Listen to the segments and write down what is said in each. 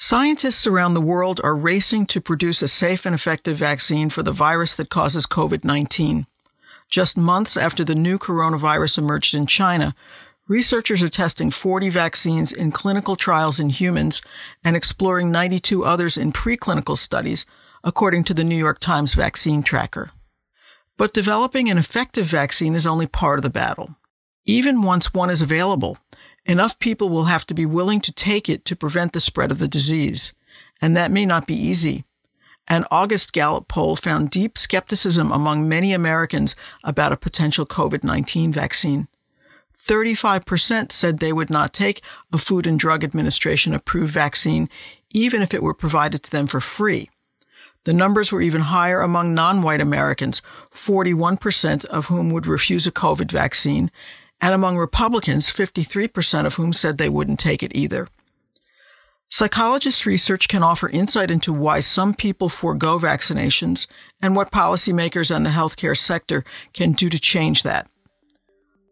Scientists around the world are racing to produce a safe and effective vaccine for the virus that causes COVID 19. Just months after the new coronavirus emerged in China, researchers are testing 40 vaccines in clinical trials in humans and exploring 92 others in preclinical studies, according to the New York Times Vaccine Tracker. But developing an effective vaccine is only part of the battle. Even once one is available, enough people will have to be willing to take it to prevent the spread of the disease. And that may not be easy. An August Gallup poll found deep skepticism among many Americans about a potential COVID-19 vaccine. 35% said they would not take a Food and Drug Administration approved vaccine, even if it were provided to them for free. The numbers were even higher among non-white Americans, 41% of whom would refuse a COVID vaccine, and among Republicans, 53% of whom said they wouldn't take it either. Psychologists' research can offer insight into why some people forego vaccinations and what policymakers and the healthcare sector can do to change that.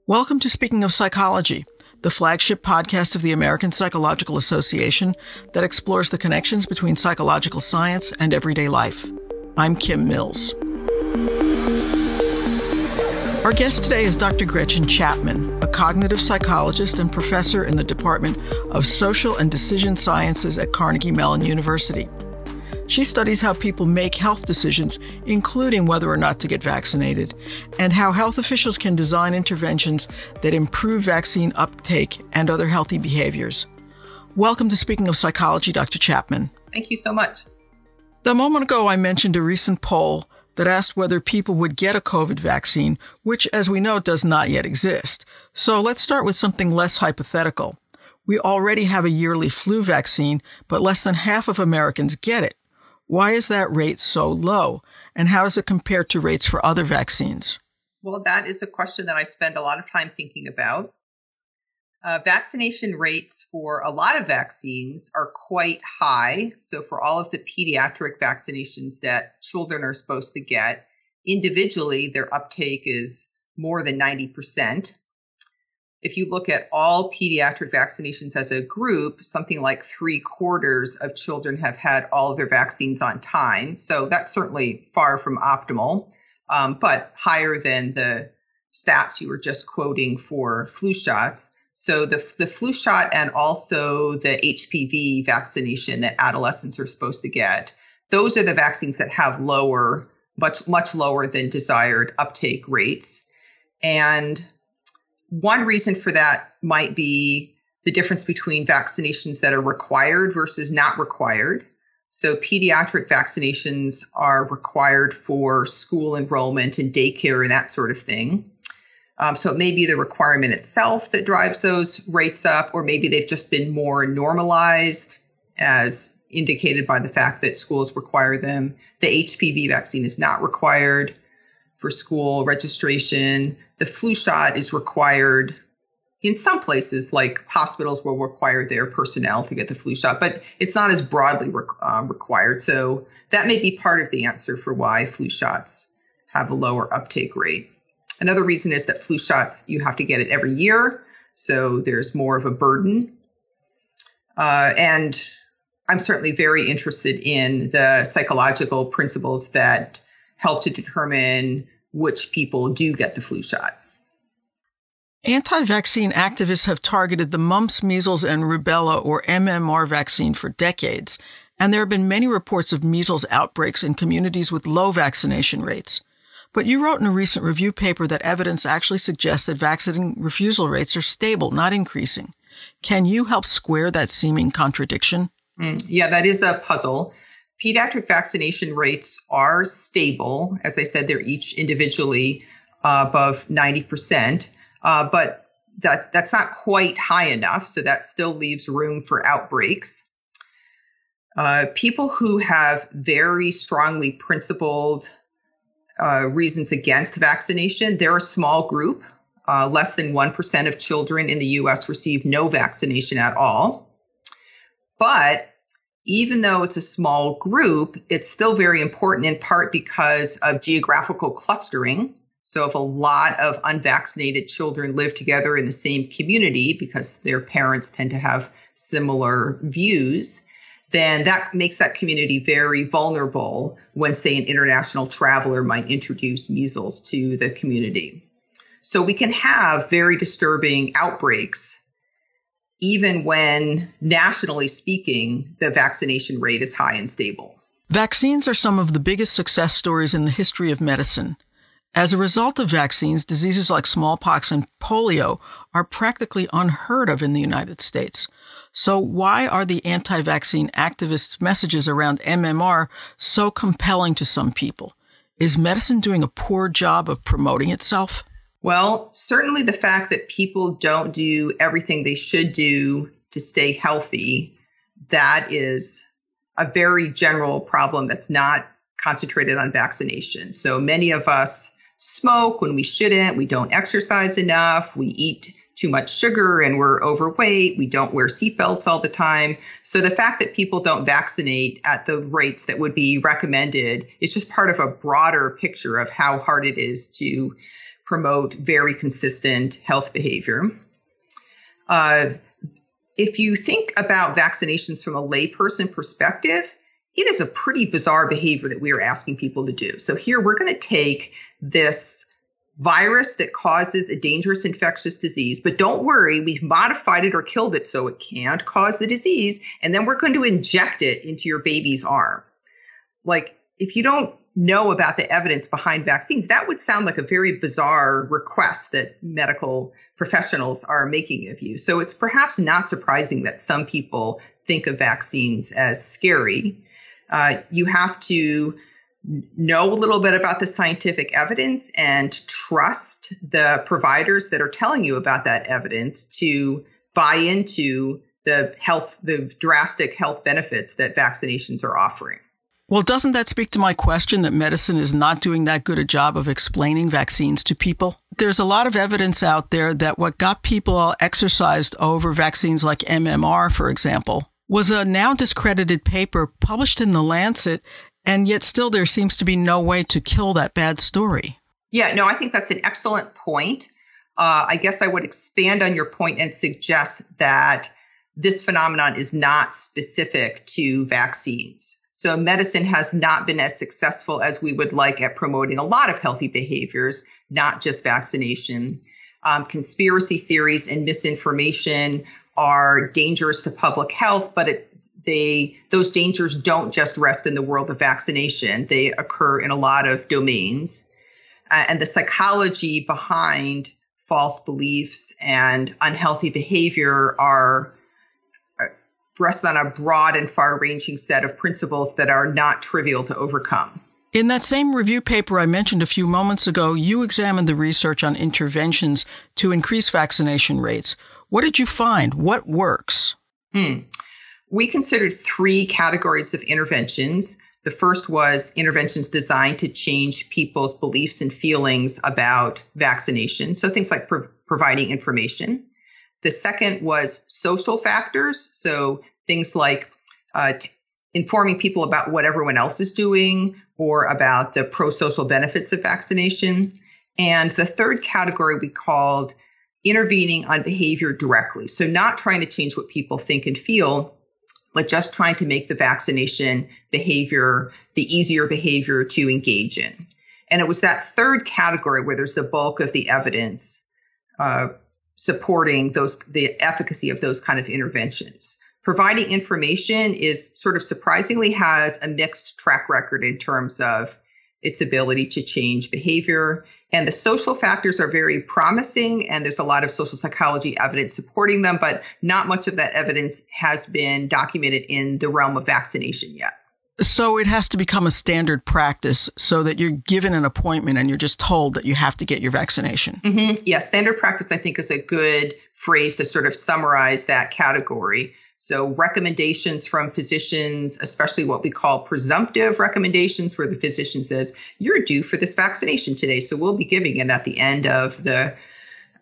Welcome to Speaking of Psychology, the flagship podcast of the American Psychological Association that explores the connections between psychological science and everyday life. I'm Kim Mills. Our guest today is Dr. Gretchen Chapman, a cognitive psychologist and professor in the Department of Social and Decision Sciences at Carnegie Mellon University. She studies how people make health decisions, including whether or not to get vaccinated, and how health officials can design interventions that improve vaccine uptake and other healthy behaviors. Welcome to Speaking of Psychology, Dr. Chapman. Thank you so much. A moment ago, I mentioned a recent poll that asked whether people would get a COVID vaccine, which, as we know, does not yet exist. So let's start with something less hypothetical. We already have a yearly flu vaccine, but less than half of Americans get it. Why is that rate so low? And how does it compare to rates for other vaccines? Well, that is a question that I spend a lot of time thinking about. Uh, vaccination rates for a lot of vaccines are quite high. So, for all of the pediatric vaccinations that children are supposed to get, individually, their uptake is more than 90%. If you look at all pediatric vaccinations as a group, something like three quarters of children have had all of their vaccines on time. So, that's certainly far from optimal, um, but higher than the stats you were just quoting for flu shots. So the, the flu shot and also the HPV vaccination that adolescents are supposed to get, those are the vaccines that have lower, much, much lower than desired uptake rates. And one reason for that might be the difference between vaccinations that are required versus not required. So, pediatric vaccinations are required for school enrollment and daycare and that sort of thing. Um, so it may be the requirement itself that drives those rates up, or maybe they've just been more normalized as indicated by the fact that schools require them. The HPV vaccine is not required for school registration. The flu shot is required in some places, like hospitals will require their personnel to get the flu shot, but it's not as broadly re- uh, required. So that may be part of the answer for why flu shots have a lower uptake rate. Another reason is that flu shots, you have to get it every year. So there's more of a burden. Uh, and I'm certainly very interested in the psychological principles that help to determine which people do get the flu shot. Anti vaccine activists have targeted the mumps, measles, and rubella, or MMR vaccine, for decades, and there have been many reports of measles outbreaks in communities with low vaccination rates. But you wrote in a recent review paper that evidence actually suggests that vaccine refusal rates are stable, not increasing. Can you help square that seeming contradiction? Mm, yeah, that is a puzzle. Pediatric vaccination rates are stable. As I said, they're each individually uh, above 90%, uh, but that's, that's not quite high enough. So that still leaves room for outbreaks. Uh, people who have very strongly principled uh, reasons against vaccination. They're a small group. Uh, less than 1% of children in the US receive no vaccination at all. But even though it's a small group, it's still very important in part because of geographical clustering. So, if a lot of unvaccinated children live together in the same community because their parents tend to have similar views, then that makes that community very vulnerable when, say, an international traveler might introduce measles to the community. So we can have very disturbing outbreaks even when, nationally speaking, the vaccination rate is high and stable. Vaccines are some of the biggest success stories in the history of medicine. As a result of vaccines, diseases like smallpox and polio are practically unheard of in the United States. So why are the anti-vaccine activists' messages around MMR so compelling to some people? Is medicine doing a poor job of promoting itself? Well, certainly the fact that people don't do everything they should do to stay healthy, that is a very general problem that's not concentrated on vaccination. So many of us smoke when we shouldn't, we don't exercise enough, we eat too much sugar and we're overweight, we don't wear seatbelts all the time. So the fact that people don't vaccinate at the rates that would be recommended is just part of a broader picture of how hard it is to promote very consistent health behavior. Uh, if you think about vaccinations from a layperson perspective, it is a pretty bizarre behavior that we are asking people to do. So here we're going to take this virus that causes a dangerous infectious disease, but don't worry, we've modified it or killed it so it can't cause the disease, and then we're going to inject it into your baby's arm. Like if you don't know about the evidence behind vaccines, that would sound like a very bizarre request that medical professionals are making of you. So it's perhaps not surprising that some people think of vaccines as scary. Uh, you have to know a little bit about the scientific evidence and trust the providers that are telling you about that evidence to buy into the health the drastic health benefits that vaccinations are offering. Well, doesn't that speak to my question that medicine is not doing that good a job of explaining vaccines to people? There's a lot of evidence out there that what got people all exercised over vaccines like MMR, for example, was a now discredited paper published in The Lancet, and yet still there seems to be no way to kill that bad story. Yeah, no, I think that's an excellent point. Uh, I guess I would expand on your point and suggest that this phenomenon is not specific to vaccines. So, medicine has not been as successful as we would like at promoting a lot of healthy behaviors, not just vaccination. Um, conspiracy theories and misinformation are dangerous to public health, but it, they those dangers don't just rest in the world of vaccination. They occur in a lot of domains, uh, and the psychology behind false beliefs and unhealthy behavior are uh, rest on a broad and far-ranging set of principles that are not trivial to overcome. In that same review paper I mentioned a few moments ago, you examined the research on interventions to increase vaccination rates. What did you find? What works? Hmm. We considered three categories of interventions. The first was interventions designed to change people's beliefs and feelings about vaccination. So things like pro- providing information. The second was social factors. So things like uh, t- informing people about what everyone else is doing or about the pro social benefits of vaccination. And the third category we called intervening on behavior directly. So, not trying to change what people think and feel, but just trying to make the vaccination behavior the easier behavior to engage in. And it was that third category where there's the bulk of the evidence uh, supporting those the efficacy of those kind of interventions. Providing information is sort of surprisingly has a mixed track record in terms of its ability to change behavior. And the social factors are very promising, and there's a lot of social psychology evidence supporting them, but not much of that evidence has been documented in the realm of vaccination yet. So it has to become a standard practice so that you're given an appointment and you're just told that you have to get your vaccination. Mm-hmm. Yeah, standard practice, I think, is a good phrase to sort of summarize that category. So, recommendations from physicians, especially what we call presumptive recommendations, where the physician says, You're due for this vaccination today. So, we'll be giving it at the end of the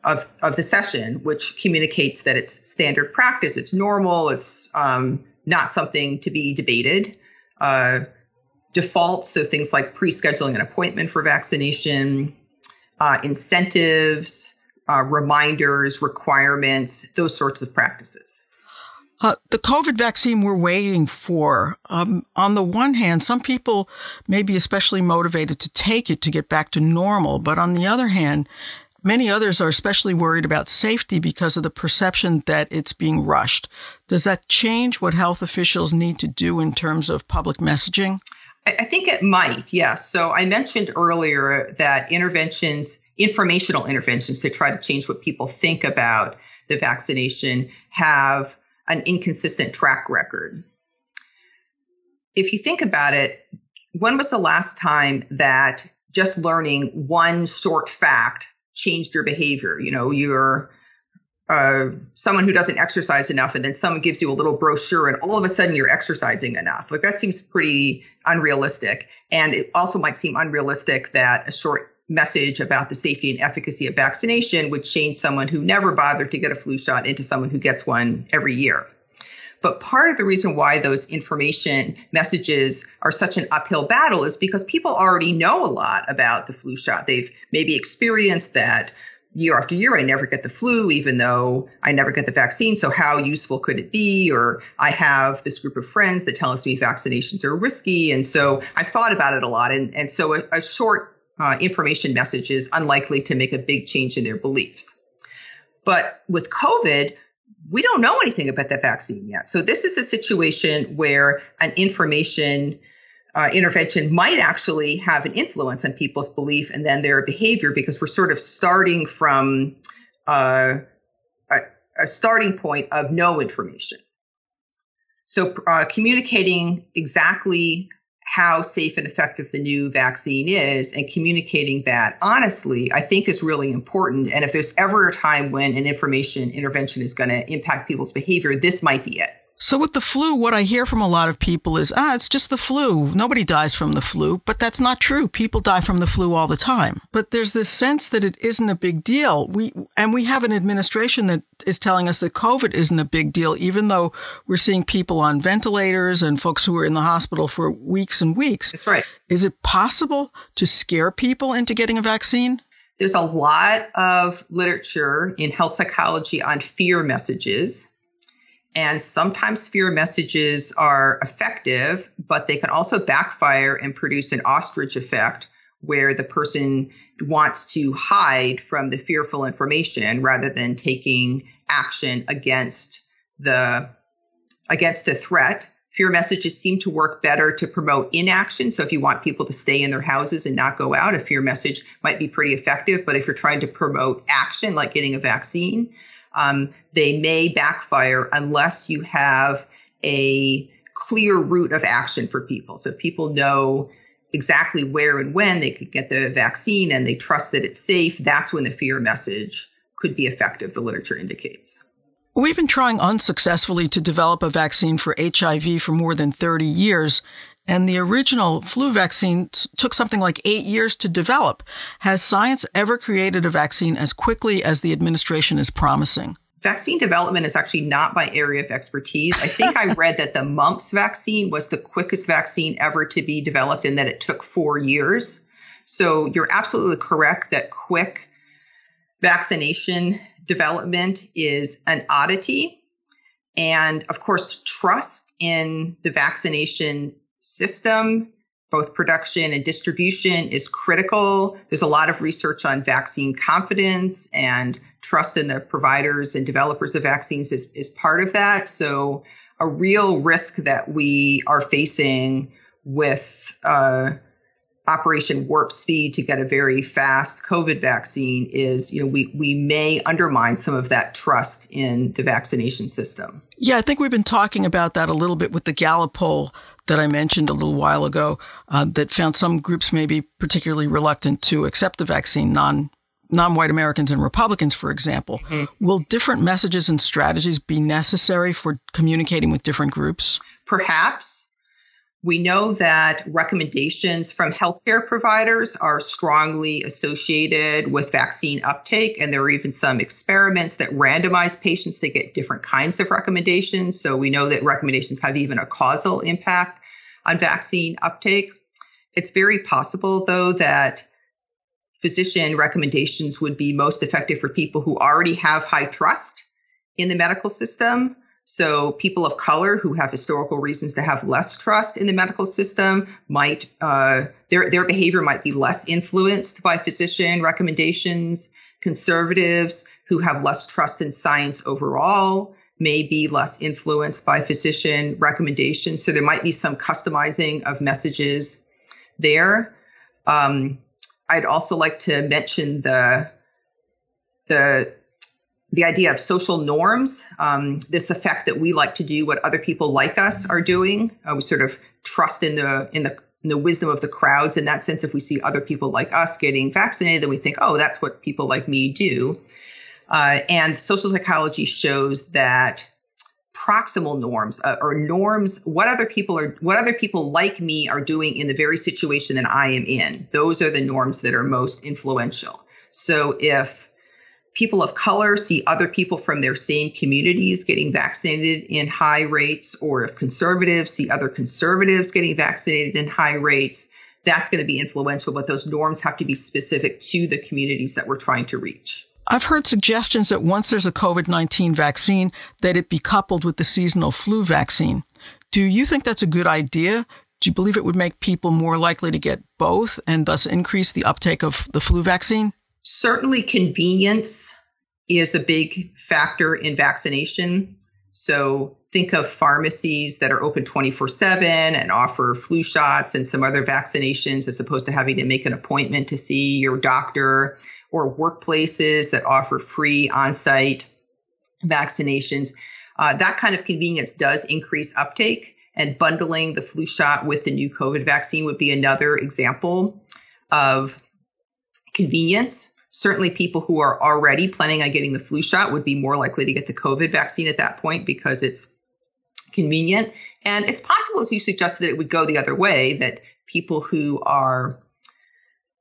of, of the session, which communicates that it's standard practice, it's normal, it's um, not something to be debated. Uh, defaults, so things like pre scheduling an appointment for vaccination, uh, incentives, uh, reminders, requirements, those sorts of practices. Uh, the COVID vaccine we're waiting for. Um, on the one hand, some people may be especially motivated to take it to get back to normal, but on the other hand, many others are especially worried about safety because of the perception that it's being rushed. Does that change what health officials need to do in terms of public messaging? I think it might, yes. So I mentioned earlier that interventions, informational interventions to try to change what people think about the vaccination, have an inconsistent track record. If you think about it, when was the last time that just learning one short fact changed your behavior? You know, you're uh, someone who doesn't exercise enough, and then someone gives you a little brochure, and all of a sudden you're exercising enough. Like that seems pretty unrealistic. And it also might seem unrealistic that a short message about the safety and efficacy of vaccination would change someone who never bothered to get a flu shot into someone who gets one every year. But part of the reason why those information messages are such an uphill battle is because people already know a lot about the flu shot. They've maybe experienced that year after year, I never get the flu, even though I never get the vaccine. So, how useful could it be? Or I have this group of friends that tell us me vaccinations are risky. And so I've thought about it a lot. And, and so a, a short uh, information message is unlikely to make a big change in their beliefs. But with COVID, we don't know anything about the vaccine yet. So this is a situation where an information uh, intervention might actually have an influence on people's belief and then their behavior because we're sort of starting from uh, a, a, starting point of no information. So uh, communicating exactly how safe and effective the new vaccine is and communicating that honestly, I think is really important. And if there's ever a time when an information intervention is going to impact people's behavior, this might be it. So with the flu, what I hear from a lot of people is, ah, it's just the flu. Nobody dies from the flu, but that's not true. People die from the flu all the time. But there's this sense that it isn't a big deal. We, and we have an administration that is telling us that COVID isn't a big deal, even though we're seeing people on ventilators and folks who are in the hospital for weeks and weeks. That's right. Is it possible to scare people into getting a vaccine? There's a lot of literature in health psychology on fear messages and sometimes fear messages are effective, but they can also backfire and produce an ostrich effect where the person wants to hide from the fearful information rather than taking action against the against the threat. Fear messages seem to work better to promote inaction. So if you want people to stay in their houses and not go out, a fear message might be pretty effective. But if you're trying to promote action, like getting a vaccine, um, they may backfire unless you have a clear route of action for people. So people know exactly where and when they could get the vaccine and they trust that it's safe, that's when the fear message could be effective, the literature indicates. We've been trying unsuccessfully to develop a vaccine for HIV for more than 30 years, and the original flu vaccine took something like eight years to develop. Has science ever created a vaccine as quickly as the administration is promising? Vaccine development is actually not my area of expertise. I think I read that the mumps vaccine was the quickest vaccine ever to be developed and that it took four years. So you're absolutely correct that quick vaccination development is an oddity. And of course, trust in the vaccination system, both production and distribution, is critical. There's a lot of research on vaccine confidence and trust in the providers and developers of vaccines is, is part of that. So, a real risk that we are facing with uh, Operation Warp Speed to get a very fast COVID vaccine is, you know, we we may undermine some of that trust in the vaccination system. Yeah, I think we've been talking about that a little bit with the Gallup poll that I mentioned a little while ago uh, that found some groups may be particularly reluctant to accept the vaccine, non non-white Americans and Republicans, for example. Mm-hmm. Will different messages and strategies be necessary for communicating with different groups? Perhaps. We know that recommendations from healthcare providers are strongly associated with vaccine uptake, and there are even some experiments that randomize patients They get different kinds of recommendations. So we know that recommendations have even a causal impact on vaccine uptake. It's very possible, though, that physician recommendations would be most effective for people who already have high trust in the medical system So people of color who have historical reasons to have less trust in the medical system might uh, their their behavior might be less influenced by physician recommendations. Conservatives who have less trust in science overall may be less influenced by physician recommendations. So there might be some customizing of messages there. Um, I'd also like to mention the the the idea of social norms, um, this effect that we like to do what other people like us are doing. Uh, we sort of trust in the in the in the wisdom of the crowds. In that sense, if we see other people like us getting vaccinated, then we think, oh, that's what people like me do. Uh, and social psychology shows that proximal norms uh, or norms what other people are what other people like me are doing in the very situation that I am in those are the norms that are most influential so if people of color see other people from their same communities getting vaccinated in high rates, or if conservatives see other conservatives getting vaccinated in high rates, that's going to be influential, but those norms have to be specific to the communities that we're trying to reach. I've heard suggestions that once there's a COVID-19 vaccine, that it be coupled with the seasonal flu vaccine. Do you think that's a good idea? Do you believe it would make people more likely to get both and thus increase the uptake of the flu vaccine? Certainly convenience is a big factor in vaccination. So think of pharmacies that are open 24 7 and offer flu shots and some other vaccinations as opposed to having to make an appointment to see your doctor, or workplaces that offer free on site vaccinations. Uh, that kind of convenience does increase uptake, and bundling the flu shot with the new COVID vaccine would be another example of convenience. Certainly, people who are already planning on getting the flu shot would be more likely to get the COVID vaccine at that point because it's convenient. And it's possible, as you suggested, that it would go the other way, that people who are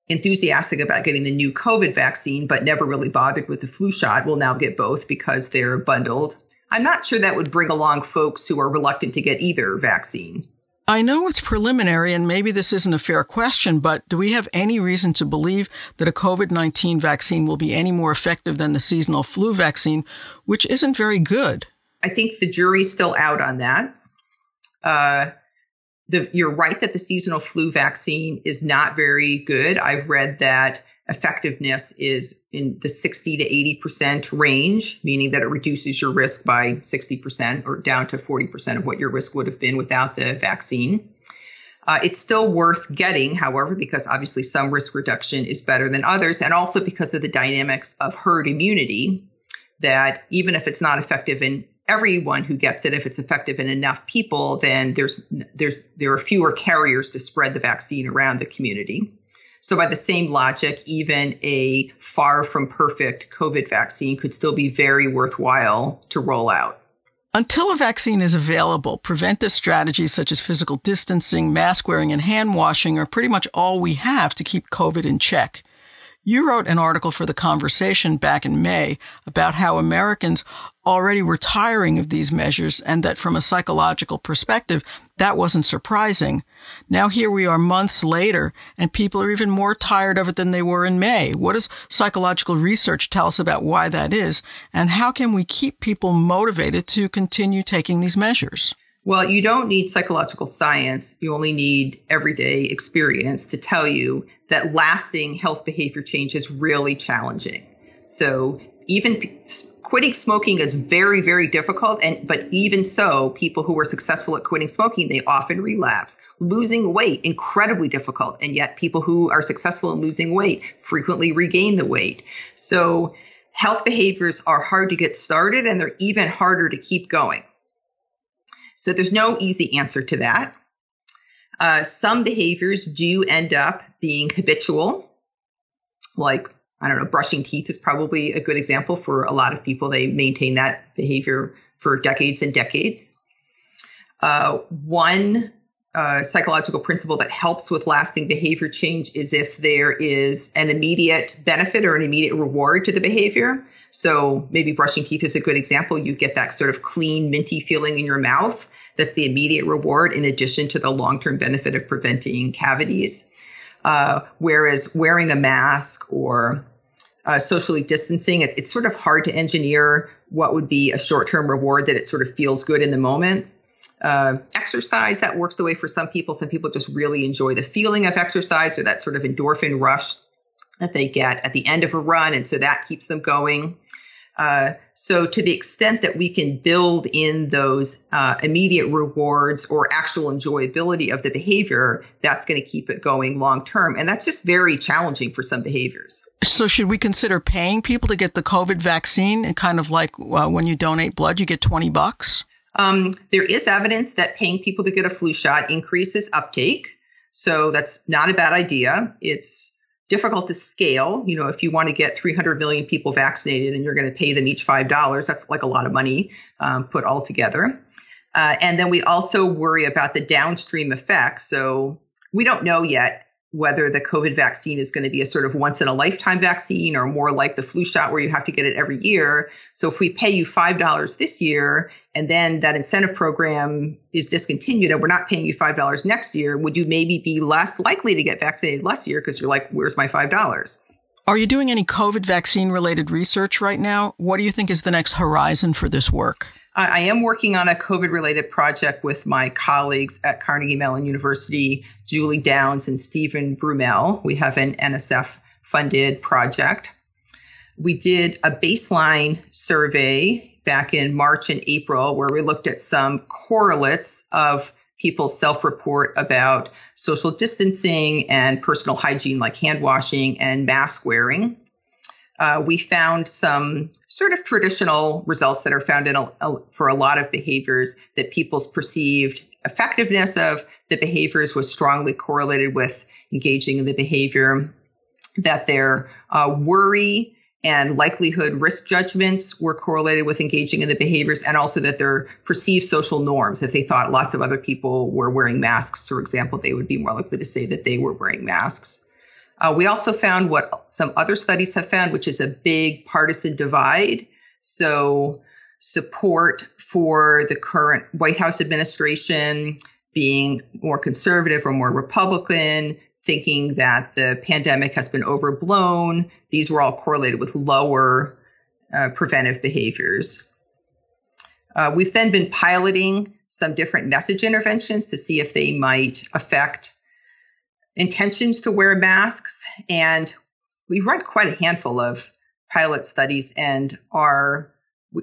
enthusiastic about getting the new COVID vaccine but never really bothered with the flu shot will now get both because they're bundled. I'm not sure that would bring along folks who are reluctant to get either vaccine. I know it's preliminary and maybe this isn't a fair question, but do we have any reason to believe that a COVID-19 vaccine will be any more effective than the seasonal flu vaccine, which isn't very good? I think the jury's still out on that. Uh, the, you're right that the seasonal flu vaccine is not very good. I've read that effectiveness is in the 60 to 80% range, meaning that it reduces your risk by 60% or down to 40% of what your risk would have been without the vaccine. Uh, it's still worth getting, however, because obviously some risk reduction is better than others, and also because of the dynamics of herd immunity, that even if it's not effective in everyone who gets it, if it's effective in enough people, then there's there's there are fewer carriers to spread the vaccine around the community. So, by the same logic, even a far from perfect COVID vaccine could still be very worthwhile to roll out. Until a vaccine is available, preventive strategies such as physical distancing, mask wearing, and hand washing are pretty much all we have to keep COVID in check. You wrote an article for The Conversation back in May about how Americans already were tiring of these measures and that from a psychological perspective, that wasn't surprising. Now here we are months later and people are even more tired of it than they were in May. What does psychological research tell us about why that is? And how can we keep people motivated to continue taking these measures? Well, you don't need psychological science. You only need everyday experience to tell you that lasting health behavior change is really challenging. So, even quitting smoking is very very difficult and but even so people who are successful at quitting smoking they often relapse losing weight incredibly difficult and yet people who are successful in losing weight frequently regain the weight so health behaviors are hard to get started and they're even harder to keep going so there's no easy answer to that. Uh, some behaviors do end up being habitual, like, I don't know, brushing teeth is probably a good example for a lot of people. They maintain that behavior for decades and decades. Uh, one uh, psychological principle that helps with lasting behavior change is if there is an immediate benefit or an immediate reward to the behavior. So maybe brushing teeth is a good example. You get that sort of clean, minty feeling in your mouth. That's the immediate reward, in addition to the long term benefit of preventing cavities. Uh, whereas wearing a mask or uh, socially distancing. It, it's sort of hard to engineer what would be a short term reward that it sort of feels good in the moment. Uh, exercise that works the way for some people. Some people just really enjoy the feeling of exercise or that sort of endorphin rush that they get at the end of a run. And so that keeps them going. Uh, so, to the extent that we can build in those uh, immediate rewards or actual enjoyability of the behavior, that's going to keep it going long term. And that's just very challenging for some behaviors. So, should we consider paying people to get the COVID vaccine and kind of like uh, when you donate blood, you get 20 bucks? Um, there is evidence that paying people to get a flu shot increases uptake. So, that's not a bad idea. It's difficult to scale. You know, if you want to get 300 million people vaccinated and you're going to pay them each $5, that's like a lot of money um, put all together. Uh, and then we also worry about the downstream effects. So we don't know yet whether the COVID vaccine is going to be a sort of once in a lifetime vaccine or more like the flu shot where you have to get it every year. So if we pay you $5 this year and then that incentive program is discontinued and we're not paying you $5 next year, would you maybe be less likely to get vaccinated last year because you're like, where's my $5? Are you doing any COVID vaccine related research right now? What do you think is the next horizon for this work? I am working on a COVID related project with my colleagues at Carnegie Mellon University, Julie Downs and Stephen Broomell. We have an NSF funded project. We did a baseline survey back in March and April where we looked at some correlates of people's self report about social distancing and personal hygiene, like hand washing and mask wearing. Uh, we found some sort of traditional results that are found in a, a, for a lot of behaviors that people's perceived effectiveness of the behaviors was strongly correlated with engaging in the behavior, that their uh, worry and likelihood risk judgments were correlated with engaging in the behaviors, and also that their perceived social norms, if they thought lots of other people were wearing masks, for example, they would be more likely to say that they were wearing masks. Uh, we also found what some other studies have found, which is a big partisan divide. So, support for the current White House administration being more conservative or more Republican, thinking that the pandemic has been overblown. These were all correlated with lower uh, preventive behaviors. Uh, we've then been piloting some different message interventions to see if they might affect intentions to wear masks. And we've run quite a handful of pilot studies, and are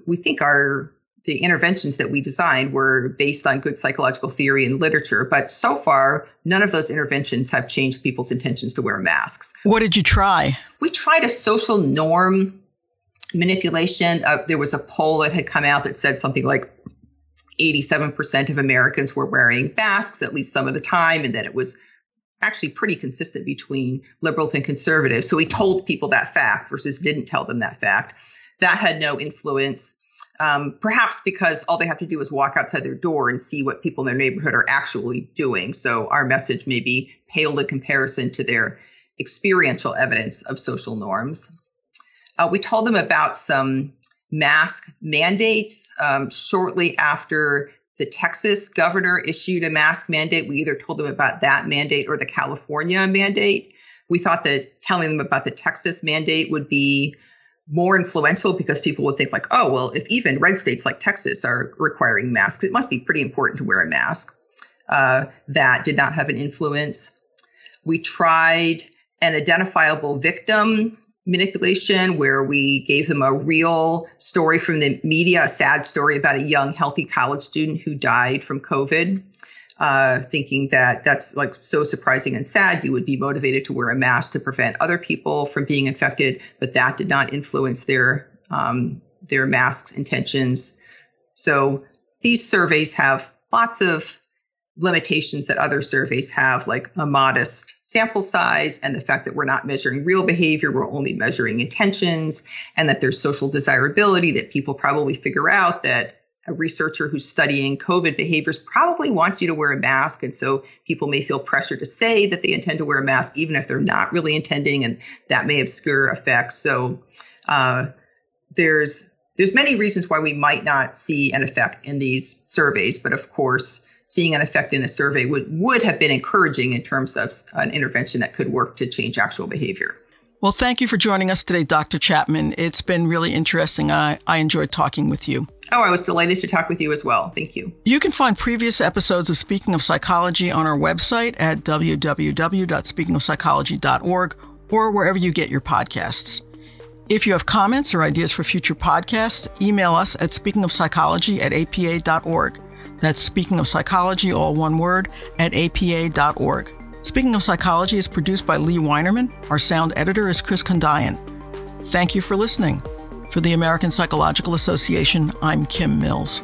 we think our the interventions that we designed were based on good psychological theory and literature, but so far, none of those interventions have changed people's intentions to wear masks. What did you try? We tried a social norm manipulation. Uh, there was a poll that had come out that said something like 87% of Americans were wearing masks at least some of the time, and that it was actually pretty consistent between liberals and conservatives. So we told people that fact versus didn't tell them that fact. That had no influence. Um, perhaps because all they have to do is walk outside their door and see what people in their neighborhood are actually doing. So our message may be paled in comparison to their experiential evidence of social norms. Uh, we told them about some mask mandates um, shortly after the Texas governor issued a mask mandate. We either told them about that mandate or the California mandate. We thought that telling them about the Texas mandate would be more influential because people would think like, oh, well, if even red states like Texas are requiring masks, it must be pretty important to wear a mask. Uh, that did not have an influence. We tried an identifiable victim manipulation where we gave them a real story from the media, a sad story about a young, healthy college student who died from COVID. Uh, thinking that that's like so surprising and sad, you would be motivated to wear a mask to prevent other people from being infected, but that did not influence their um, their masks intentions. So these surveys have lots of limitations that other surveys have, like a modest sample size and the fact that we're not measuring real behavior, we're only measuring intentions, and that there's social desirability that people probably figure out that a researcher who's studying COVID behaviors probably wants you to wear a mask. And so people may feel pressure to say that they intend to wear a mask, even if they're not really intending, and that may obscure effects. So uh, there's there's many reasons why we might not see an effect in these surveys, but of course, seeing an effect in a survey would, would have been encouraging in terms of an intervention that could work to change actual behavior. Well, thank you for joining us today, Dr. Chapman. It's been really interesting. I, I enjoyed talking with you. Oh, I was delighted to talk with you as well. Thank you. You can find previous episodes of Speaking of Psychology on our website at www.speakingofpsychology.org or wherever you get your podcasts. If you have comments or ideas for future podcasts, email us at speakingofpsychology at apa.org. That's Speaking of Psychology, all one word, at apa.org. Speaking of Psychology is produced by Lea Winerman. Our sound editor is Chris Condayan. Thank you for listening. For the American Psychological Association, I'm Kim Mills.